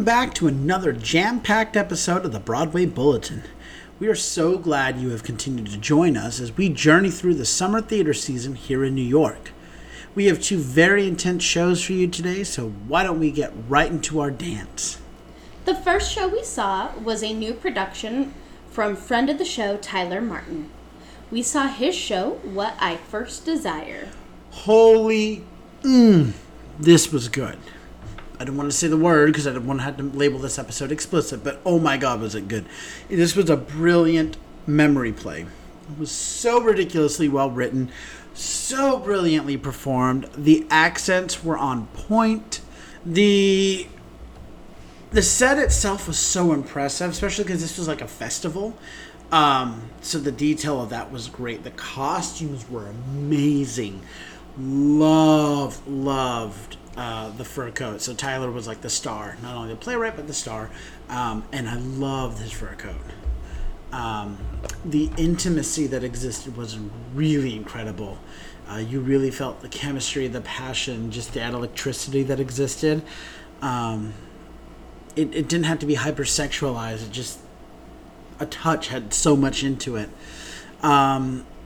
welcome back to another jam packed episode of the Broadway Bulletin. We are so glad you have continued to join us as we journey through the summer theater season here in New York. We have two very intense shows for you today, so why don't we get right into our dance? The first show we saw was a new production from friend of the show, Tyler Martin. We saw his show, What I First Desire. Holy, mm, this was good. I don't want to say the word because I don't want to have to label this episode explicit, but oh my god, was it good! This was a brilliant memory play. It was so ridiculously well written, so brilliantly performed. The accents were on point. The the set itself was so impressive, especially because this was like a festival. Um, so the detail of that was great. The costumes were amazing. Loved, loved uh, the fur coat. So Tyler was like the star, not only the playwright but the star. Um, and I loved his fur coat. Um, the intimacy that existed was really incredible. Uh, you really felt the chemistry, the passion, just that electricity that existed. Um, it, it didn't have to be hypersexualized. It just a touch had so much into it.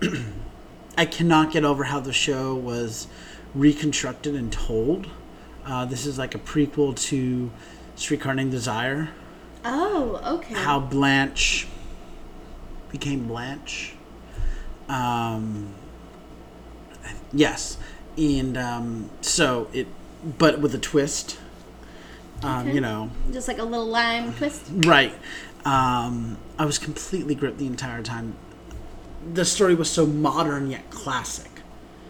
I cannot get over how the show was reconstructed and told. Uh, this is like a prequel to Streetcar Named Desire. Oh, okay. How Blanche became Blanche. Um, yes, and um, so it, but with a twist. Um, Okay. You know, Just like a little lime twist. Right. Um, I was completely gripped the entire time. The story was so modern yet classic.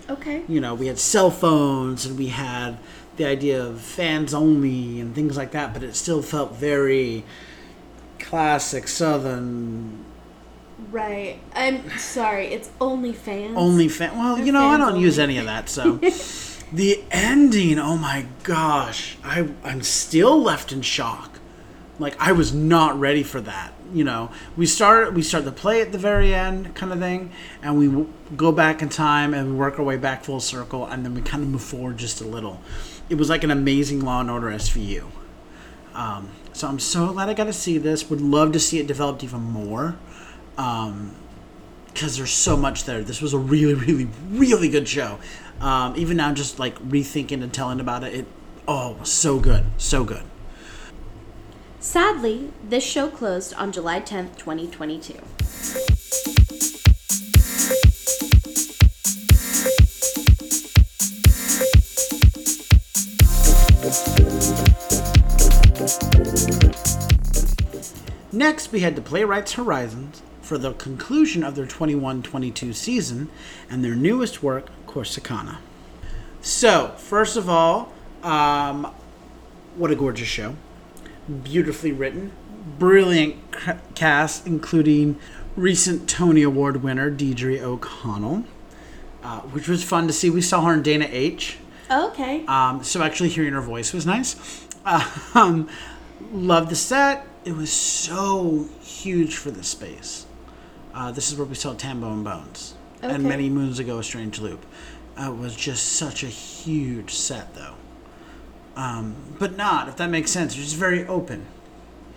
Okay. You know, we had cell phones and we had the idea of fans only and things like that, but it still felt very classic Southern. Right. I'm sorry. It's OnlyFans. Only fan. Well, They're you know, I don't use any of that, so. the ending, oh my gosh. I, I'm still left in shock. Like I was not ready for that. You know, we start we start the play at the very end, kind of thing, and we go back in time and we work our way back full circle, and then we kind of move forward just a little. It was like an amazing Law and Order SVU. Um, so I'm so glad I got to see this. Would love to see it developed even more, because there's so much there. This was a really, really, really good show. Um, even now, just like rethinking and telling about it, it oh, so good, so good. Sadly, this show closed on July 10th, 2022. Next, we had the Playwrights Horizons for the conclusion of their 21 22 season and their newest work, Corsicana. So, first of all, um, what a gorgeous show. Beautifully written, brilliant cast, including recent Tony Award winner Deirdre O'Connell, uh, which was fun to see. We saw her in Dana H. Okay. Um, so actually hearing her voice was nice. Um, love the set. It was so huge for this space. Uh, this is where we saw Tambo and Bones. And many moons ago, A Strange Loop. Uh, it was just such a huge set, though. Um, but not, if that makes sense. It was just very open,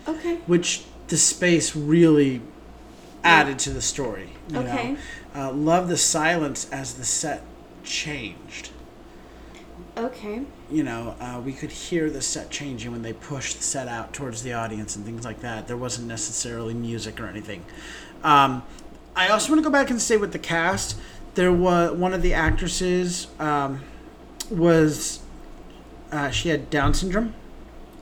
Okay. which the space really added to the story. You Okay. Know? Uh, love the silence as the set changed Okay. you know, uh, we could hear the set changing when they pushed the set out towards the audience and things like that. There wasn't necessarily music or anything. Um, I also want to go back and say with the cast, there was one of the actresses um, was uh, she had Down syndrome,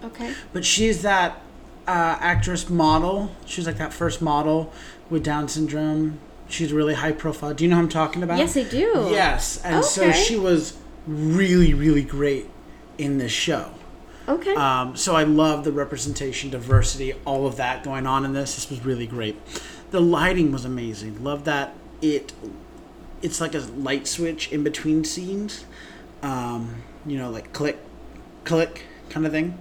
Okay. but she's that uh, actress model. She's like that first model with Down syndrome. She's really high profile. Do you know who I'm talking about? Yes, I do. Yes, and so she was really, really great in this show. Okay. Um, so I love the representation, diversity, all of that going on in this. This was really great. The lighting was amazing. Love that it. It's like a light switch in between scenes. Um, you know, like click, click kind of thing.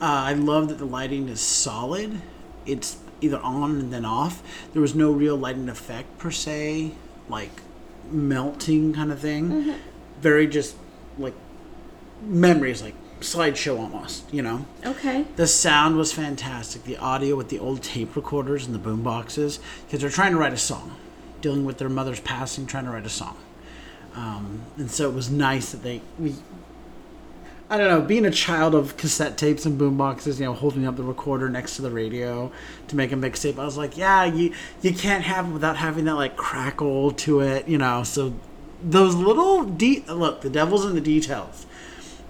Uh, I love that the lighting is solid. It's either on and then off. There was no real lighting effect per se, like melting kind of thing. Very just like memories, like slideshow almost, you know. Okay. The sound was fantastic. The audio with the old tape recorders and the boom boxes, because they're trying to write a song, dealing with their mother's passing, trying to write a song. Um, and so it was nice that they we. I don't know, being a child of cassette tapes and boom boxes, you know, holding up the recorder next to the radio to make a mixtape, I was like, yeah, you you can't have it without having that like crackle to it, you know. So those little de- look, the devil's in the details.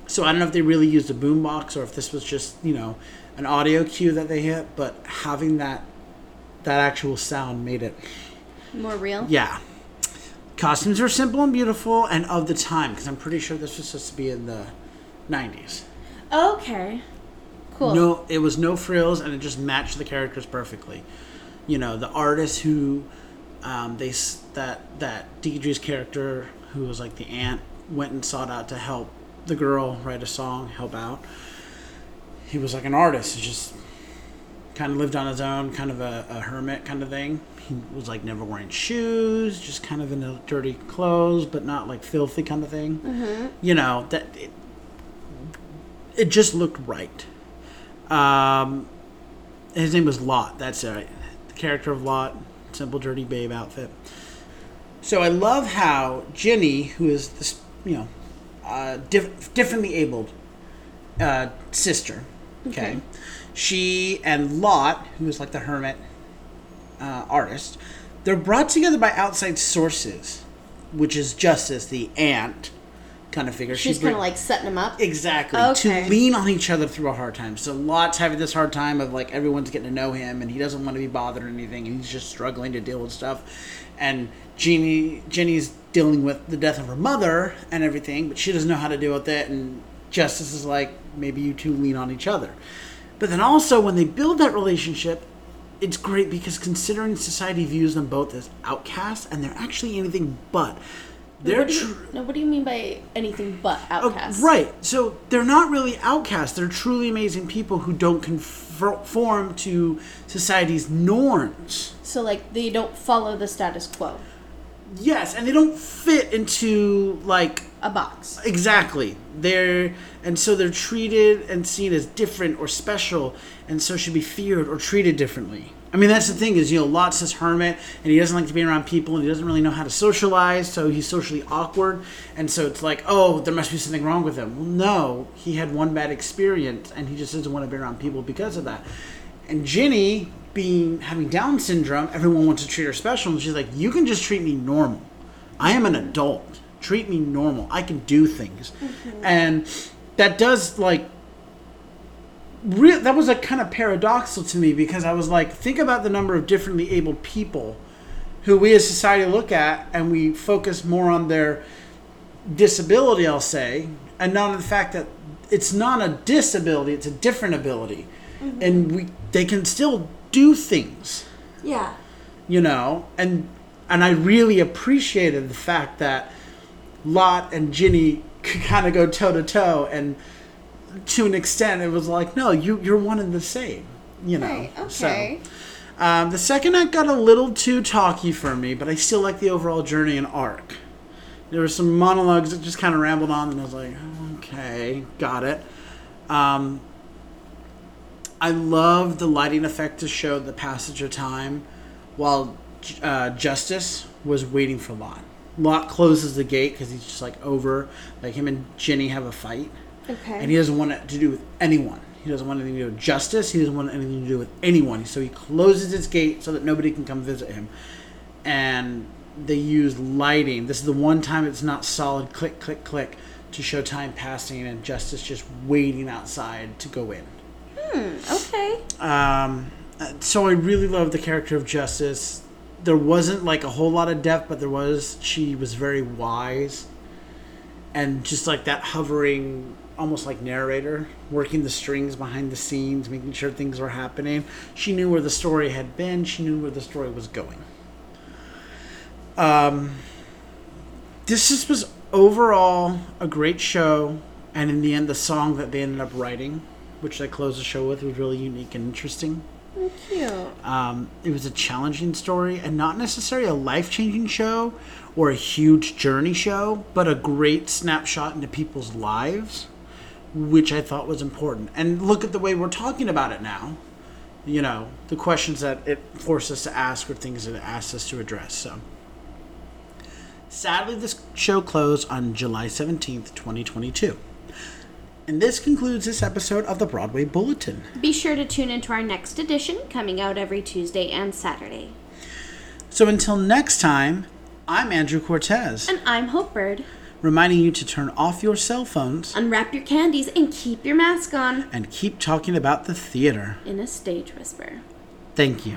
So I don't know if they really used a boombox or if this was just you know an audio cue that they hit, but having that that actual sound made it More real. yeah. Costumes are simple and beautiful and of the time because I'm pretty sure this was supposed to be in the 90s. Okay. Cool. No, it was no frills and it just matched the characters perfectly. You know, the artist who um, they that that Deirdre's character who was like the aunt went and sought out to help the girl write a song, help out. He was like an artist, he just kind of lived on his own, kind of a, a hermit kind of thing. He was like never wearing shoes, just kind of in the dirty clothes, but not like filthy kind of thing. You know that it, it just looked right. Um, his name was Lot. That's right. The character of Lot, simple dirty babe outfit. So I love how Ginny, who is this, you know, uh, diff- differently abled uh, sister, okay, she and Lot, who is like the hermit uh, artist, they're brought together by outside sources, which is Justice, the aunt kind of figure. She's She kind of like setting them up. Exactly. Okay. To lean on each other through a hard time. So Lot's having this hard time of like everyone's getting to know him and he doesn't want to be bothered or anything and he's just struggling to deal with stuff. And Jeannie Jenny's dealing with the death of her mother and everything, but she doesn't know how to deal with it and Justice is like, maybe you two lean on each other. But then also when they build that relationship, it's great because considering society views them both as outcasts and they're actually anything but. They're What tr- you, no, what do you mean by anything but Oh, outcasts? right. So they're not really outcasts. They're truly amazing people who don't conform to society's norms. So like they don't follow the status quo. Yes, and they don't fit into like A box. exactly. They're and so they're treated and seen as different or special, and so should be feared or treated differently. I mean, that's the thing is, you know, Lot's this hermit, and he doesn't like to be around people, and he doesn't really know how to socialize, so he's socially awkward, and so it's like, oh, there must be something wrong with him. Well, no, he had one bad experience, and he just doesn't want to be around people because of that. And Ginny, being having Down syndrome, everyone wants to treat her special, and she's like, you can just treat me normal. I am an adult. Treat me normal. I can do things, mm-hmm. and that does like real that was a kind of paradoxical to me because I was like, think about the number of differently abled people who we as society look at and we focus more on their disability, I'll say, and not on the fact that it's not a disability, it's a different ability. Mm-hmm. And we they can still do things Yeah. you know and and i really appreciated the fact that lot and ginny could kind of go toe to toe and to an extent it was like no you you're one and the same you know Right. So, Okay. um, the second act got a little too talky for me but i still like the overall journey and arc there were some monologues that just kind of rambled on and i was like okay got it um, I love the lighting effect to show the passage of time while uh, Justice was waiting for Lot. Lot closes the gate because he's just like over. Like him and Jenny have a fight. Okay. And he doesn't want it to do with anyone. He doesn't want anything to do with justice. He doesn't want anything to do with anyone. So he closes his gate so that nobody can come visit him. And they use lighting. This is the one time it's not solid click, click, click to show time passing and justice just waiting outside to go in. Okay. Um, so I really love the character of Justice. There wasn't like a whole lot of depth, but there was. She was very wise, and just like that hovering, almost like narrator, working the strings behind the scenes, making sure things were happening. She knew where the story had been. She knew where the story was going. Um, this just was overall a great show, and in the end, the song that they ended up writing, which they closed the show with, was really unique and interesting. Cute. Um, it was a challenging story and not necessarily a life changing show or a huge journey show, but a great snapshot into people's lives which I thought was important. And look at the way we're talking about it now. You know, the questions that it forced us to ask or things that it asked us to address. So, sadly, this show closed on July 17th, 2022. And this concludes this episode of the Broadway Bulletin. Be sure to tune into our next edition, coming out every Tuesday and Saturday. So until next time, I'm Andrew Cortez, And I'm Hope Bird. reminding you to turn off your cell phones Unwrap your candies and keep your mask on and keep talking about the theater. in a stage whisper. Thank you.